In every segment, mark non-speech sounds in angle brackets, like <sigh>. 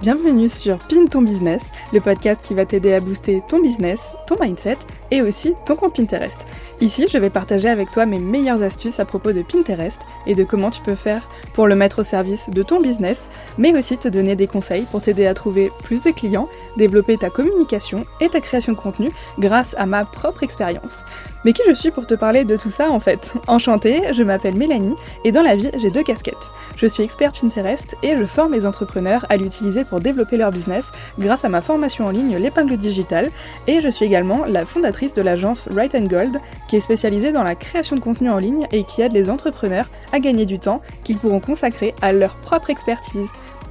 Bienvenue sur Pin ton business, le podcast qui va t'aider à booster ton business, ton mindset et aussi ton compte Pinterest. Ici, je vais partager avec toi mes meilleures astuces à propos de Pinterest et de comment tu peux faire pour le mettre au service de ton business, mais aussi te donner des conseils pour t'aider à trouver plus de clients, développer ta communication et ta création de contenu grâce à ma propre expérience. Mais qui je suis pour te parler de tout ça en fait? Enchantée, je m'appelle Mélanie et dans la vie j'ai deux casquettes. Je suis experte Pinterest et je forme les entrepreneurs à l'utiliser pour développer leur business grâce à ma formation en ligne L'épingle digitale et je suis également la fondatrice de l'agence Right and Gold qui est spécialisée dans la création de contenu en ligne et qui aide les entrepreneurs à gagner du temps qu'ils pourront consacrer à leur propre expertise.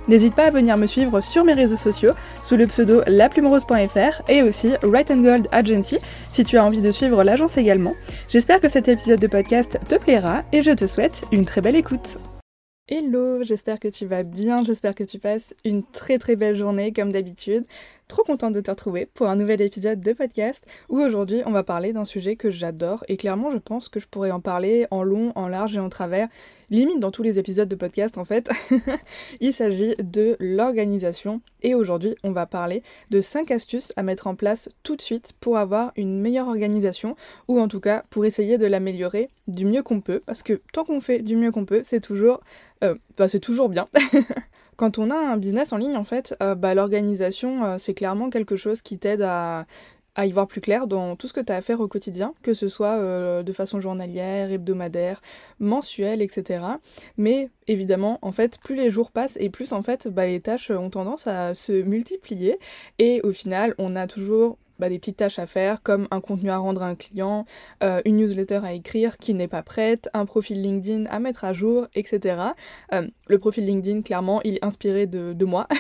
N'hésite pas à venir me suivre sur mes réseaux sociaux sous le pseudo laplumerose.fr et aussi Right and Gold Agency si tu as envie de suivre l'agence également. J'espère que cet épisode de podcast te plaira et je te souhaite une très belle écoute. Hello, j'espère que tu vas bien, j'espère que tu passes une très très belle journée comme d'habitude. Trop contente de te retrouver pour un nouvel épisode de podcast où aujourd'hui on va parler d'un sujet que j'adore et clairement je pense que je pourrais en parler en long, en large et en travers, limite dans tous les épisodes de podcast en fait. <laughs> Il s'agit de l'organisation et aujourd'hui on va parler de 5 astuces à mettre en place tout de suite pour avoir une meilleure organisation ou en tout cas pour essayer de l'améliorer du mieux qu'on peut parce que tant qu'on fait du mieux qu'on peut c'est toujours, euh, c'est toujours bien. <laughs> Quand on a un business en ligne, en fait, euh, bah, l'organisation, euh, c'est clairement quelque chose qui t'aide à, y voir plus clair dans tout ce que tu as à faire au quotidien, que ce soit euh, de façon journalière, hebdomadaire, mensuelle, etc. Mais évidemment, en fait, plus les jours passent et plus en fait, bah, les tâches ont tendance à se multiplier et au final, on a toujours bah, des petites tâches à faire comme un contenu à rendre à un client, euh, une newsletter à écrire qui n'est pas prête, un profil LinkedIn à mettre à jour, etc. Euh, le profil LinkedIn, clairement, il est inspiré de, moi. <laughs>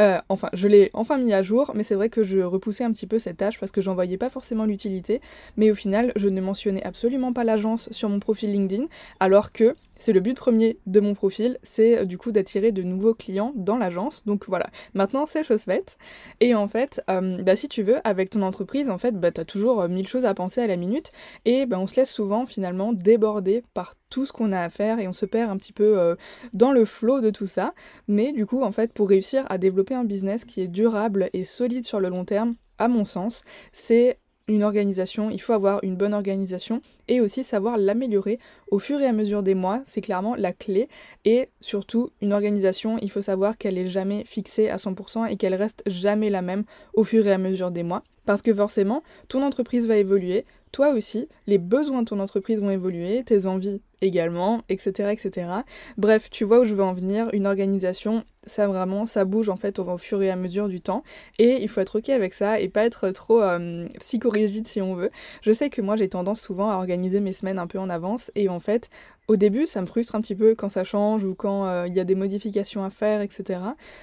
Euh, enfin, je l'ai enfin mis à jour, mais c'est vrai que je repoussais un petit peu cette tâche parce que j'en voyais pas forcément l'utilité. Mais au final, je ne mentionnais absolument pas l'agence sur mon profil LinkedIn, alors que c'est le but premier de mon profil, c'est du coup d'attirer de nouveaux clients dans l'agence. Donc voilà, maintenant c'est chose faite. Et en fait, bah, si tu veux, avec ton entreprise, en fait, bah, tu as toujours euh, mille choses à penser à la minute. Et bah, on se laisse souvent finalement déborder par tout ce qu'on a à faire et on se perd un petit peu dans le flot de tout ça. Mais du coup, en fait, pour réussir à développer un business qui est durable et solide sur le long terme, à mon sens, c'est une organisation, il faut avoir une bonne organisation et aussi savoir l'améliorer au fur et à mesure des mois, c'est clairement la clé. Et surtout, une organisation, il faut savoir qu'elle est jamais fixée à 100% et qu'elle reste jamais la même au fur et à mesure des mois. Parce que forcément, ton entreprise va évoluer, toi aussi, les besoins de ton entreprise vont évoluer, tes envies également, etc., etc. Bref, tu vois où je veux en venir, une organisation, ça vraiment, ça bouge en fait au, fur et à mesure du temps, et il faut être ok avec ça et pas être trop euh, psychorigide si on veut. Je sais que moi j'ai tendance souvent à organiser mes semaines un peu en avance, et en fait, au début, ça me frustre un petit peu quand ça change ou quand euh, il y a des modifications à faire, etc.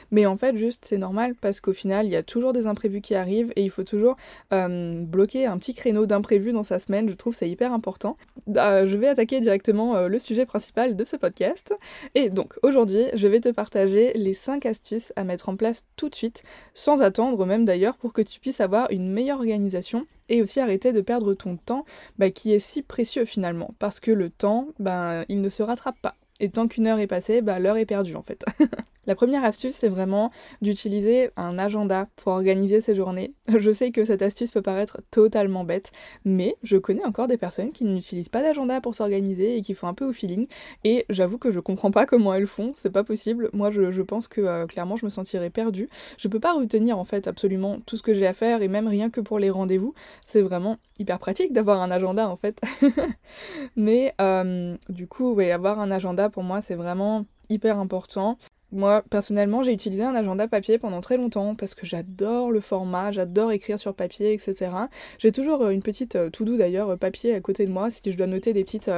Mais en fait, juste, c'est normal parce qu'au final, il y a toujours des imprévus qui arrivent et il faut toujours euh, bloquer un petit créneau d'imprévus dans sa semaine. Je trouve c'est hyper important. Euh, je vais attaquer directement le sujet principal de ce podcast. Et donc, aujourd'hui, je vais te partager les 5 astuces à mettre en place tout de suite, sans attendre même d'ailleurs, pour que tu puisses avoir une meilleure organisation et aussi arrêter de perdre ton temps bah, qui est si précieux finalement. Parce que le temps ben il ne se rattrape pas. Et tant qu'une heure est passée bah, l'heure est perdue en fait <laughs> La première astuce, c'est vraiment d'utiliser un agenda pour organiser ses journées. <laughs> Je sais que cette astuce peut paraître totalement bête, mais je connais encore des personnes qui n'utilisent pas d'agenda pour s'organiser et qui font un peu au feeling. Et j'avoue que je comprends pas comment elles font, c'est pas possible. Moi, je, pense que euh, clairement, je me sentirais perdue. Je peux pas retenir en fait absolument tout ce que j'ai à faire et même rien que pour les rendez-vous. C'est vraiment hyper pratique d'avoir un agenda en fait. <laughs> mais euh, du coup, avoir un agenda pour moi, c'est vraiment hyper important. Moi, personnellement, j'ai utilisé un agenda papier pendant très longtemps parce que j'adore le format, j'adore écrire sur papier, etc. J'ai toujours euh, une petite euh, to-do d'ailleurs euh, papier à côté de moi si je dois noter des petites,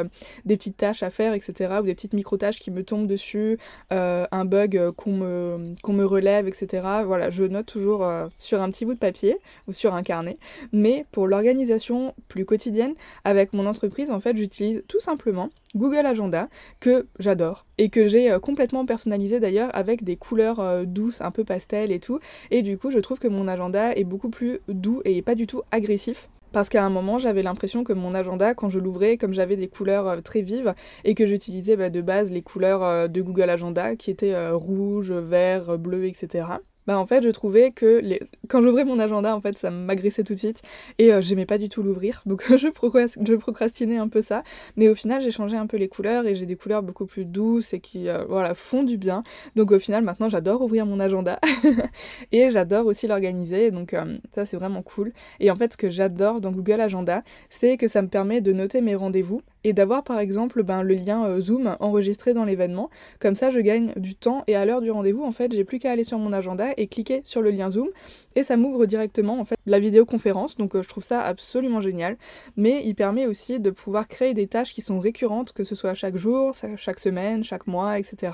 des petites tâches à faire, etc. ou des petites micro-tâches qui me tombent dessus, un bug qu'on me, qu'on me relève, etc. Voilà, je note toujours sur un petit bout de papier ou sur un carnet. Mais pour l'organisation plus quotidienne, avec mon entreprise, en fait, j'utilise tout simplement Google Agenda que j'adore et que j'ai euh, complètement personnalisé d'ailleurs avec des couleurs euh, douces, un peu pastel et tout. Et du coup, je trouve que mon agenda est beaucoup plus doux et pas du tout agressif. Parce qu'à un moment, j'avais l'impression que mon agenda, quand je l'ouvrais, comme j'avais des couleurs euh, très vives et que j'utilisais bah, de base les couleurs de Google Agenda qui étaient rouge, vert, bleu, etc bah en fait je trouvais que les... quand j'ouvrais mon agenda en fait ça m'agressait tout de suite et euh, j'aimais pas du tout l'ouvrir. <laughs> Donc je, je, procrastinais un peu ça. Mais au final j'ai changé un peu les couleurs et j'ai des couleurs beaucoup plus douces et qui euh, voilà font du bien. Donc au final maintenant j'adore ouvrir mon agenda <laughs> et j'adore aussi l'organiser. Donc euh, ça c'est vraiment cool. Et en fait ce que j'adore dans Google Agenda c'est que ça me permet de noter mes rendez-vous et d'avoir par exemple ben, le lien Zoom enregistré dans l'événement. Comme ça je gagne du temps et à l'heure du rendez-vous en fait j'ai plus qu'à aller sur mon agenda et cliquer sur le lien Zoom. Et ça m'ouvre directement en fait la vidéoconférence. Donc euh, je trouve ça absolument génial. Mais il permet aussi de pouvoir créer des tâches qui sont récurrentes que ce soit chaque jour, chaque semaine, chaque mois etc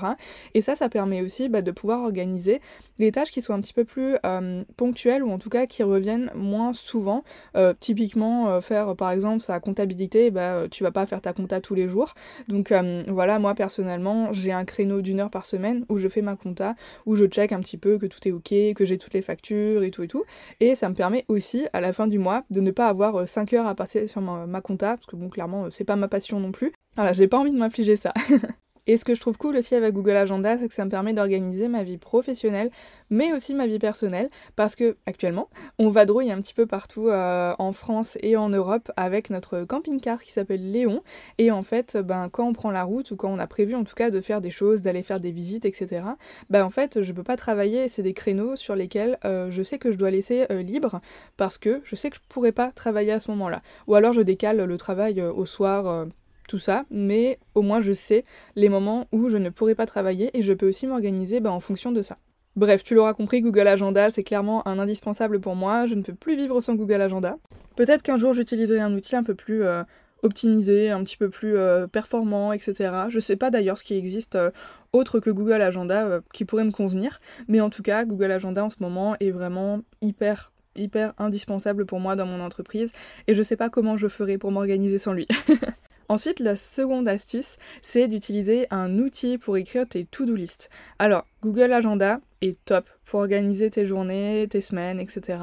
et ça ça permet aussi bah, de pouvoir organiser les tâches qui sont un petit peu plus euh, ponctuelles ou en tout cas qui reviennent moins souvent. Euh, typiquement faire par exemple sa comptabilité bah tu vas pas faire ta compta tous les jours. Donc voilà moi personnellement j'ai un créneau d'une heure par semaine où je fais ma compta où je check un petit peu que tout ok, que j'ai toutes les factures et tout et tout. Et ça me permet aussi, à la fin du mois, de ne pas avoir 5 euh, heures à passer sur ma, ma compta, parce que bon, clairement, euh, c'est pas ma passion non plus. Voilà, j'ai pas envie de m'infliger ça. <laughs> Et ce que je trouve cool aussi avec Google Agenda, c'est que ça me permet d'organiser ma vie professionnelle, mais aussi ma vie personnelle, parce que actuellement, on vadrouille un petit peu partout euh, en France et en Europe avec notre camping-car qui s'appelle Léon. Et en fait, ben, quand on prend la route ou quand on a prévu en tout cas de faire des choses, d'aller faire des visites, etc., ben, en fait, je peux pas travailler. C'est des créneaux sur lesquels euh, je sais que je dois laisser euh, libre parce que je sais que je pourrais pas travailler à ce moment-là. Ou alors je décale le travail au soir tout ça, mais au moins je sais les moments où je ne pourrai pas travailler et je peux aussi m'organiser bah, en fonction de ça. Bref, tu l'auras compris, Google Agenda, c'est clairement un indispensable pour moi, je ne peux plus vivre sans Google Agenda. Peut-être qu'un jour j'utiliserai un outil un peu plus euh, optimisé, un petit peu plus euh, performant, etc. Je sais pas d'ailleurs ce qui existe euh, autre que Google Agenda qui pourrait me convenir, mais en tout cas, Google Agenda en ce moment est vraiment hyper hyper indispensable pour moi dans mon entreprise et je sais pas comment je ferai pour m'organiser sans lui. <laughs> Ensuite, la seconde astuce, c'est d'utiliser un outil pour écrire tes to-do list. Alors, Google Agenda est top pour organiser tes journées, tes semaines, etc.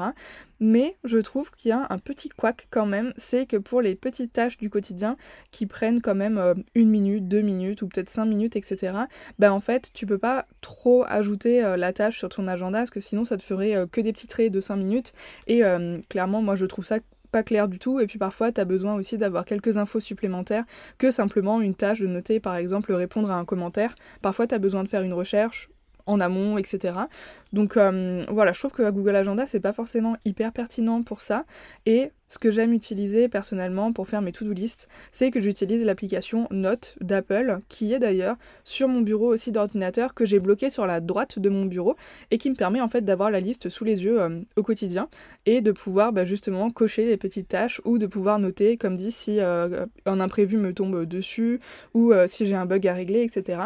Mais je trouve qu'il y a un petit couac quand même, c'est que pour les petites tâches du quotidien qui prennent quand même euh, une minute, deux minutes ou peut-être cinq minutes, etc. Ben en fait, tu peux pas trop ajouter euh, la tâche sur ton agenda parce que sinon ça te ferait euh, que des petits traits de cinq minutes. Et clairement, moi je trouve ça pas clair du tout et puis parfois tu as besoin aussi d'avoir quelques infos supplémentaires que simplement une tâche de noter par exemple répondre à un commentaire. Parfois tu as besoin de faire une recherche en amont, etc. Donc euh, voilà, je trouve que Google Agenda, c'est pas forcément hyper pertinent pour ça. Et ce que j'aime utiliser personnellement pour faire mes to-do list, c'est que j'utilise l'application Note d'Apple, qui est d'ailleurs sur mon bureau aussi d'ordinateur, que j'ai bloqué sur la droite de mon bureau, et qui me permet en fait d'avoir la liste sous les yeux euh, au quotidien, et de pouvoir bah, justement cocher les petites tâches, ou de pouvoir noter, comme dit, si euh, un imprévu me tombe dessus, ou si j'ai un bug à régler, etc.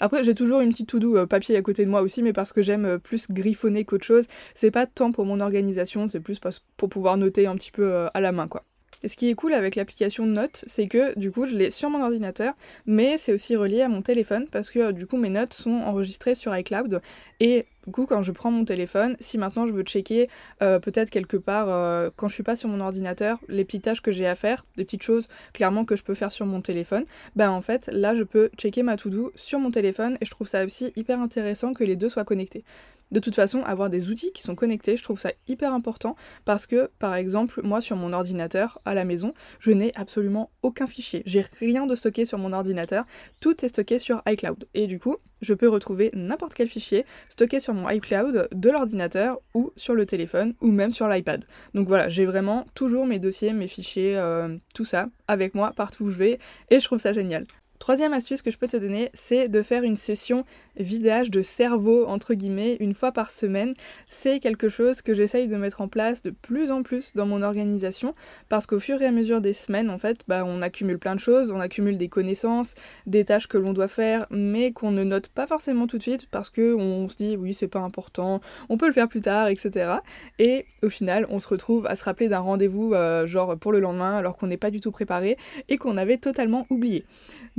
Après, j'ai toujours une petite to-do euh, papier à côté de moi aussi, mais parce que j'aime euh, plus griffonner qu'autre chose. C'est pas tant pour mon organisation, c'est plus pour pouvoir noter un petit peu euh, à la main, quoi. Et ce qui est cool avec l'application Notes, c'est que du coup je l'ai sur mon ordinateur, mais c'est aussi relié à mon téléphone parce que du coup mes notes sont enregistrées sur iCloud et du coup quand je prends mon téléphone, si maintenant je veux checker euh, peut-être quelque part euh, quand je suis pas sur mon ordinateur les petites tâches que j'ai à faire, des petites choses clairement que je peux faire sur mon téléphone, ben en fait là je peux checker ma to-do sur mon téléphone et je trouve ça aussi hyper intéressant que les deux soient connectés. De toute façon, avoir des outils qui sont connectés, je trouve ça hyper important parce que, par exemple, moi sur mon ordinateur à la maison, je n'ai absolument aucun fichier. J'ai rien de stocké sur mon ordinateur, tout est stocké sur iCloud. Et du coup, je peux retrouver n'importe quel fichier stocké sur mon iCloud de l'ordinateur ou sur le téléphone ou même sur l'iPad. Donc voilà, j'ai vraiment toujours mes dossiers, mes fichiers, euh, tout ça avec moi partout où je vais et je trouve ça génial. Troisième astuce que je peux te donner, c'est de faire une session vidage de cerveau, entre guillemets, une fois par semaine. C'est quelque chose que j'essaye de mettre en place de plus en plus dans mon organisation, parce qu'au fur et à mesure des semaines, en fait, bah, on accumule plein de choses, on accumule des connaissances, des tâches que l'on doit faire, mais qu'on ne note pas forcément tout de suite, parce qu'on se dit, oui, c'est pas important, on peut le faire plus tard, etc. Et au final, on se retrouve à se rappeler d'un rendez-vous, euh, genre pour le lendemain, alors qu'on n'est pas du tout préparé, et qu'on avait totalement oublié.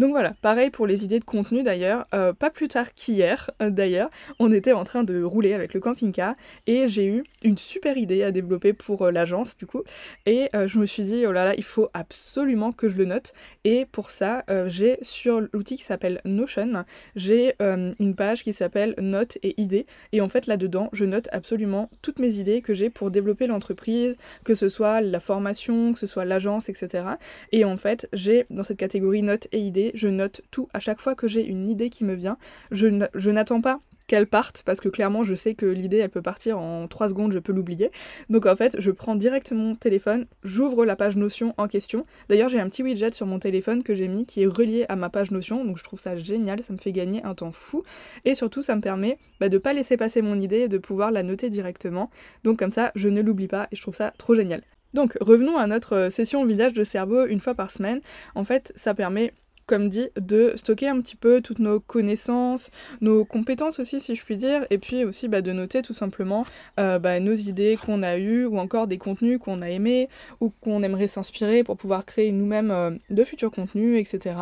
Donc voilà, pareil pour les idées de contenu d'ailleurs. Euh, pas plus tard qu'hier euh, d'ailleurs, on était en train de rouler avec le camping-car et j'ai eu une super idée à développer pour euh, l'agence du coup. Et je me suis dit, oh là là, il faut absolument que je le note. Et pour ça, j'ai sur l'outil qui s'appelle Notion, j'ai une page qui s'appelle Notes et idées. Et en fait là-dedans, je note absolument toutes mes idées que j'ai pour développer l'entreprise, que ce soit la formation, que ce soit l'agence, etc. Et en fait, j'ai dans cette catégorie notes et idées, je note tout. À chaque fois que j'ai une idée qui me vient, je n'attends pas qu'elle parte parce que clairement je sais que l'idée elle peut partir en 3 secondes, je peux l'oublier. Donc en fait, je prends directement mon téléphone, j'ouvre la page Notion en question. D'ailleurs, j'ai un petit widget sur mon téléphone que j'ai mis qui est relié à ma page Notion, donc je trouve ça génial, ça me fait gagner un temps fou et surtout ça me permet bah, de pas laisser passer mon idée et de pouvoir la noter directement. Donc comme ça, je ne l'oublie pas et je trouve ça trop génial. Donc revenons à notre session visage de cerveau une fois par semaine. En fait, ça permet comme dit, de stocker un petit peu toutes nos connaissances, nos compétences aussi, si je puis dire, et puis aussi bah, de noter tout simplement euh, bah, nos idées qu'on a eues, ou encore des contenus qu'on a aimés, ou qu'on aimerait s'inspirer pour pouvoir créer nous-mêmes euh, de futurs contenus, etc.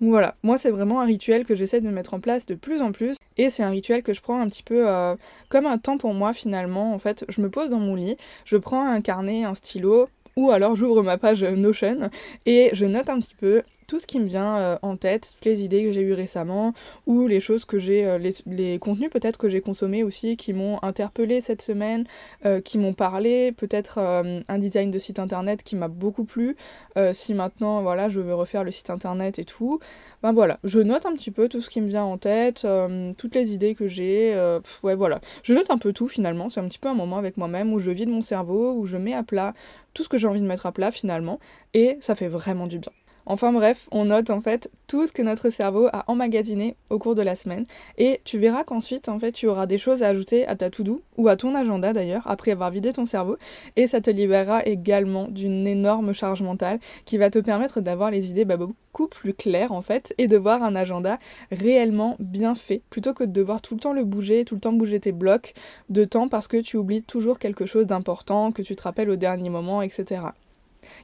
Voilà, moi c'est vraiment un rituel que j'essaie de mettre en place de plus en plus et c'est un rituel que je prends un petit peu euh, comme un temps pour moi finalement. En fait, je me pose dans mon lit, je prends un carnet, un stylo ou alors j'ouvre ma page Notion et je note un petit peu tout ce qui me vient euh, en tête, toutes les idées que j'ai eues récemment, ou les choses que j'ai, euh, les, contenus peut-être que j'ai consommés aussi, qui m'ont interpellé cette semaine, euh, qui m'ont parlé, peut-être un design de site internet qui m'a beaucoup plu, si maintenant voilà je veux refaire le site internet et tout, ben voilà, je note un petit peu tout ce qui me vient en tête, toutes les idées que j'ai, ouais voilà, je note un peu tout finalement, c'est un petit peu un moment avec moi-même où je vide mon cerveau, où je mets à plat tout ce que j'ai envie de mettre à plat finalement, et ça fait vraiment du bien. Enfin bref, on note en fait tout ce que notre cerveau a emmagasiné au cours de la semaine et tu verras qu'ensuite en fait tu auras des choses à ajouter à ta to-do ou à ton agenda d'ailleurs après avoir vidé ton cerveau et ça te libérera également d'une énorme charge mentale qui va te permettre d'avoir les idées bah, beaucoup plus claires en fait et de voir un agenda réellement bien fait plutôt que de devoir tout le temps le bouger, tout le temps bouger tes blocs de temps parce que tu oublies toujours quelque chose d'important, que tu te rappelles au dernier moment, etc.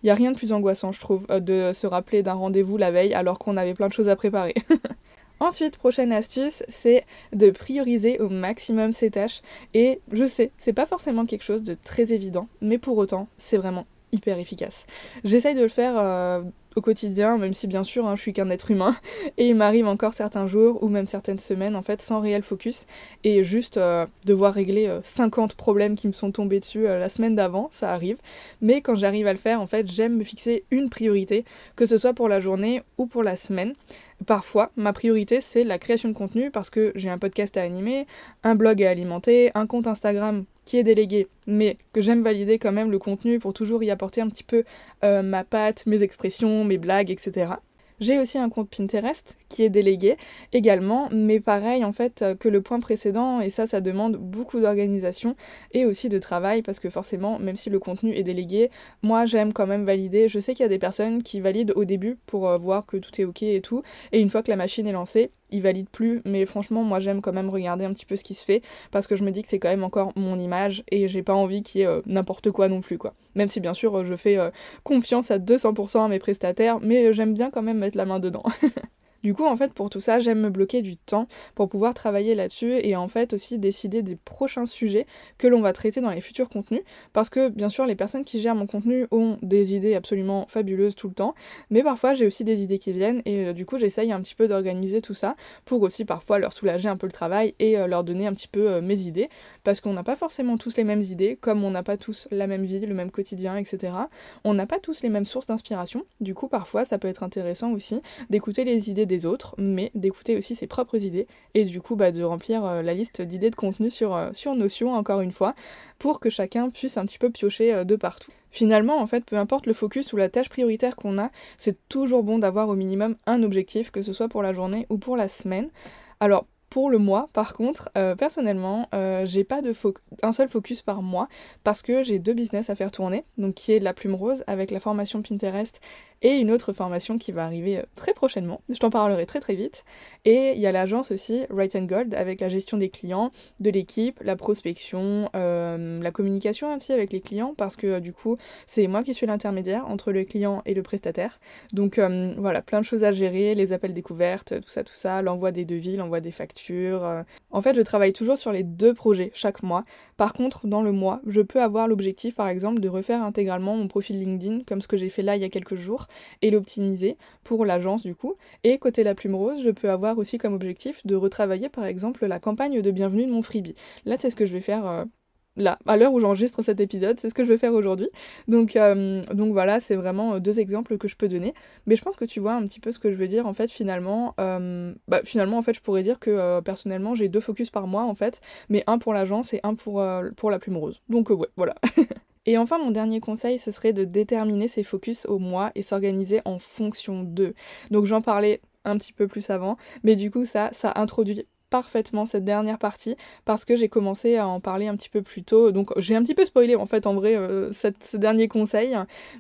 Il n'y a rien de plus angoissant, je trouve, euh, de se rappeler d'un rendez-vous la veille alors qu'on avait plein de choses à préparer. <laughs> Ensuite, prochaine astuce, c'est de prioriser au maximum ses tâches. Et je sais, c'est pas forcément quelque chose de très évident, mais pour autant, c'est vraiment hyper efficace. J'essaye de le faire euh, au quotidien, même si bien sûr hein, je suis qu'un être humain, <laughs> et il m'arrive encore certains jours ou même certaines semaines en fait sans réel focus et juste euh, devoir régler 50 euh, problèmes qui me sont tombés dessus la semaine d'avant, ça arrive. Mais quand j'arrive à le faire, en fait, j'aime me fixer une priorité, que ce soit pour la journée ou pour la semaine. Parfois, ma priorité, c'est la création de contenu parce que j'ai un podcast à animer, un blog à alimenter, un compte Instagram qui est délégué, mais que j'aime valider quand même le contenu pour toujours y apporter un petit peu euh, ma patte, mes expressions, mes blagues, etc. J'ai aussi un compte Pinterest qui est délégué également, mais pareil en fait euh, que le point précédent, et ça ça demande beaucoup d'organisation et aussi de travail parce que forcément, même si le contenu est délégué, moi j'aime quand même valider. Je sais qu'il y a des personnes qui valident au début pour euh, voir que tout est ok et tout, et une fois que la machine est lancée, il valide plus, mais franchement, moi j'aime quand même regarder un petit peu ce qui se fait parce que je me dis que c'est quand même encore mon image et j'ai pas envie qu'il y ait euh, n'importe quoi non plus, quoi. Même si bien sûr je fais euh, confiance à 200% à mes prestataires, mais j'aime bien quand même mettre la main dedans. <laughs> Du coup, en fait, pour tout ça, j'aime me bloquer du temps pour pouvoir travailler là-dessus et en fait aussi décider des prochains sujets que l'on va traiter dans les futurs contenus. Parce que, bien sûr, les personnes qui gèrent mon contenu ont des idées absolument fabuleuses tout le temps, mais parfois j'ai aussi des idées qui viennent et euh, du coup, j'essaye un petit peu d'organiser tout ça pour aussi parfois leur soulager un peu le travail et euh, leur donner un petit peu euh, mes idées. Parce qu'on n'a pas forcément tous les mêmes idées, comme on n'a pas tous la même vie, le même quotidien, etc. On n'a pas tous les mêmes sources d'inspiration. Du coup, parfois, ça peut être intéressant aussi d'écouter les idées des autres, mais d'écouter aussi ses propres idées et du coup bah, de remplir euh, la liste d'idées de contenu sur, euh, sur Notion encore une fois pour que chacun puisse un petit peu piocher euh, de partout. Finalement, en fait, peu importe le focus ou la tâche prioritaire qu'on a, c'est toujours bon d'avoir au minimum un objectif, que ce soit pour la journée ou pour la semaine. Alors, Pour le mois, par contre, euh, personnellement, euh, j'ai pas de un seul focus par mois parce que j'ai deux business à faire tourner, donc qui est la plume rose avec la formation Pinterest et une autre formation qui va arriver euh, très prochainement. Je t'en parlerai très très vite. Et il y a l'agence aussi, Right and Gold, avec la gestion des clients, de l'équipe, la prospection, la communication aussi avec les clients, parce que du coup, c'est moi qui suis l'intermédiaire entre le client et le prestataire. Donc voilà, plein de choses à gérer, les appels découvertes, tout ça, tout ça, l'envoi des devis, l'envoi des factures. En fait, je travaille toujours sur les deux projets chaque mois. Par contre, dans le mois, je peux avoir l'objectif, par exemple, de refaire intégralement mon profil LinkedIn, comme ce que j'ai fait là il y a quelques jours, et l'optimiser pour l'agence du coup. Et côté la plume rose, je peux avoir aussi comme objectif de retravailler par exemple la campagne de bienvenue de mon freebie. Là, c'est ce que je vais faire. Euh, là, à l'heure où j'enregistre cet épisode, c'est ce que je vais faire aujourd'hui. Donc, euh, donc voilà, c'est vraiment euh, deux exemples que je peux donner. Mais je pense que tu vois un petit peu ce que je veux dire. En fait, finalement, bah, finalement, en fait, je pourrais dire que personnellement, j'ai deux focus par mois en fait, mais un pour l'agence et un pour, pour la plume rose. Donc ouais, voilà. <laughs> Et enfin, mon dernier conseil, ce serait de déterminer ses focus au mois et s'organiser en fonction d'eux. Donc j'en parlais un petit peu plus avant, mais du coup ça, ça introduit parfaitement cette dernière partie parce que j'ai commencé à en parler un petit peu plus tôt. Donc j'ai un petit peu spoilé en fait en vrai euh, ce dernier conseil,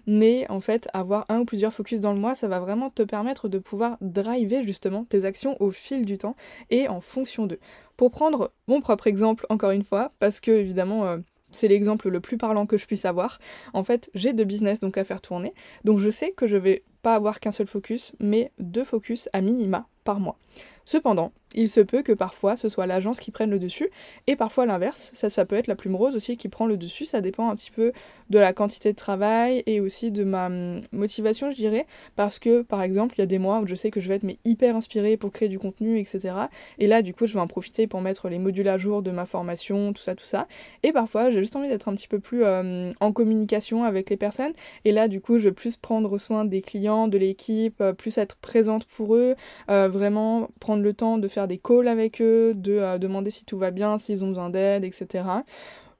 mais en fait avoir un ou plusieurs focus dans le mois, ça va vraiment te permettre de pouvoir driver justement tes actions au fil du temps et en fonction d'eux. Pour prendre mon propre exemple encore une fois, parce que évidemment euh, c'est l'exemple le plus parlant que je puisse avoir. En fait, j'ai deux business donc à faire tourner, donc je sais que je vais pas avoir qu'un seul focus, mais deux focus à minima par mois. Cependant, il se peut que parfois ce soit l'agence qui prenne le dessus, et parfois l'inverse, ça, ça peut être la plume rose aussi qui prend le dessus, ça dépend un petit peu de la quantité de travail et aussi de ma hum, motivation, je dirais, parce que par exemple, il y a des mois où je sais que je vais être hyper inspirée pour créer du contenu, etc. Et là, du coup, je vais en profiter pour mettre les modules à jour de ma formation, tout ça, tout ça. Et parfois, j'ai juste envie d'être un petit peu plus hum, en communication avec les personnes, et là, du coup, je vais plus prendre soin des clients, de l'équipe, euh, plus être présente pour eux, euh, vraiment prendre le temps de faire des calls avec eux, de euh, demander si tout va bien, s'ils ont besoin d'aide, etc.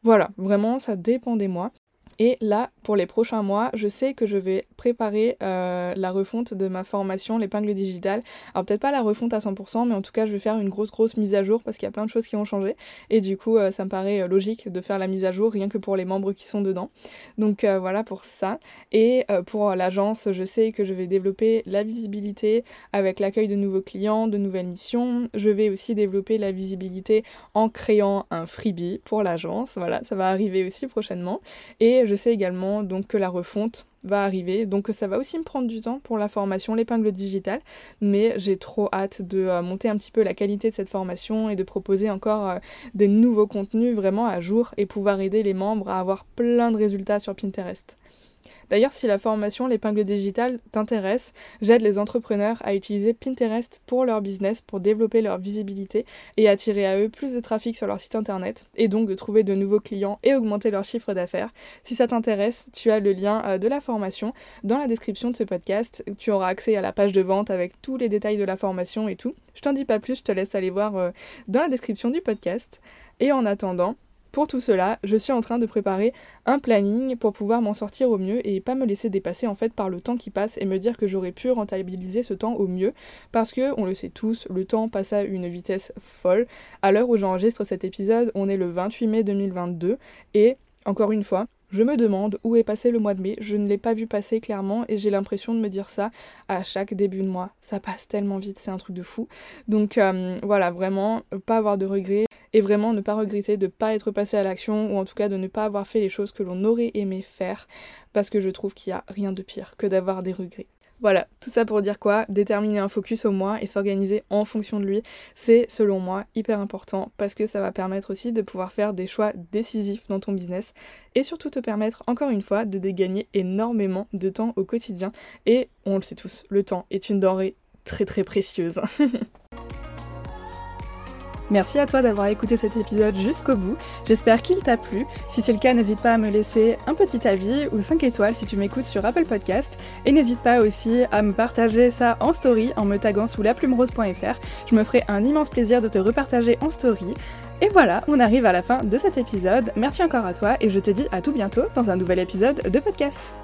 Voilà, vraiment, ça dépend des mois. Et là, pour les prochains mois, je sais que je vais préparer euh, la refonte de ma formation, l'épingle digitale. Alors peut-être pas la refonte à 100%, mais en tout cas, je vais faire une grosse grosse mise à jour parce qu'il y a plein de choses qui ont changé. Et du coup, euh, ça me paraît euh, logique de faire la mise à jour rien que pour les membres qui sont dedans. Donc voilà pour ça. Et pour l'agence, je sais que je vais développer la visibilité avec l'accueil de nouveaux clients, de nouvelles missions. Je vais aussi développer la visibilité en créant un freebie pour l'agence. Voilà, ça va arriver aussi prochainement. Et je sais également donc que la refonte va arriver, donc ça va aussi me prendre du temps pour la formation, l'épingle digitale, mais j'ai trop hâte de euh, monter un petit peu la qualité de cette formation et de proposer encore euh, des nouveaux contenus vraiment à jour et pouvoir aider les membres à avoir plein de résultats sur Pinterest. D'ailleurs, si la formation L'épingle digitale t'intéresse, j'aide les entrepreneurs à utiliser Pinterest pour leur business, pour développer leur visibilité et attirer à eux plus de trafic sur leur site internet, et donc de trouver de nouveaux clients et augmenter leur chiffre d'affaires. Si ça t'intéresse, tu as le lien euh, de la formation dans la description de ce podcast. Tu auras accès à la page de vente avec tous les détails de la formation et tout. Je t'en dis pas plus, je te laisse aller voir euh, dans la description du podcast. Et en attendant, pour tout cela, je suis en train de préparer un planning pour pouvoir m'en sortir au mieux et pas me laisser dépasser en fait par le temps qui passe et me dire que j'aurais pu rentabiliser ce temps au mieux parce que on le sait tous, le temps passe à une vitesse folle. À l'heure où j'enregistre cet épisode, on est le 28 mai 2022 et encore une fois, je me demande où est passé le mois de mai, je ne l'ai pas vu passer clairement et j'ai l'impression de me dire ça à chaque début de mois. Ça passe tellement vite, c'est un truc de fou. Donc euh, voilà, vraiment, pas avoir de regrets et vraiment ne pas regretter de ne pas être passé à l'action ou en tout cas de ne pas avoir fait les choses que l'on aurait aimé faire parce que je trouve qu'il n'y a rien de pire que d'avoir des regrets. Voilà, tout ça pour dire quoi? Déterminer un focus au mois et s'organiser en fonction de lui, c'est selon moi hyper important parce que ça va permettre aussi de pouvoir faire des choix décisifs dans ton business et surtout te permettre encore une fois de dégagner énormément de temps au quotidien et on le sait tous, le temps est une denrée très très précieuse. <laughs> Merci à toi d'avoir écouté cet épisode jusqu'au bout. J'espère qu'il t'a plu. Si c'est le cas, n'hésite pas à me laisser un petit avis ou 5 étoiles si tu m'écoutes sur Apple Podcast. Et n'hésite pas aussi à me partager ça en story en me taguant sous laplumerose.fr. Je me ferai un immense plaisir de te repartager en story. Et voilà, on arrive à la fin de cet épisode. Merci encore à toi et je te dis à tout bientôt dans un nouvel épisode de podcast.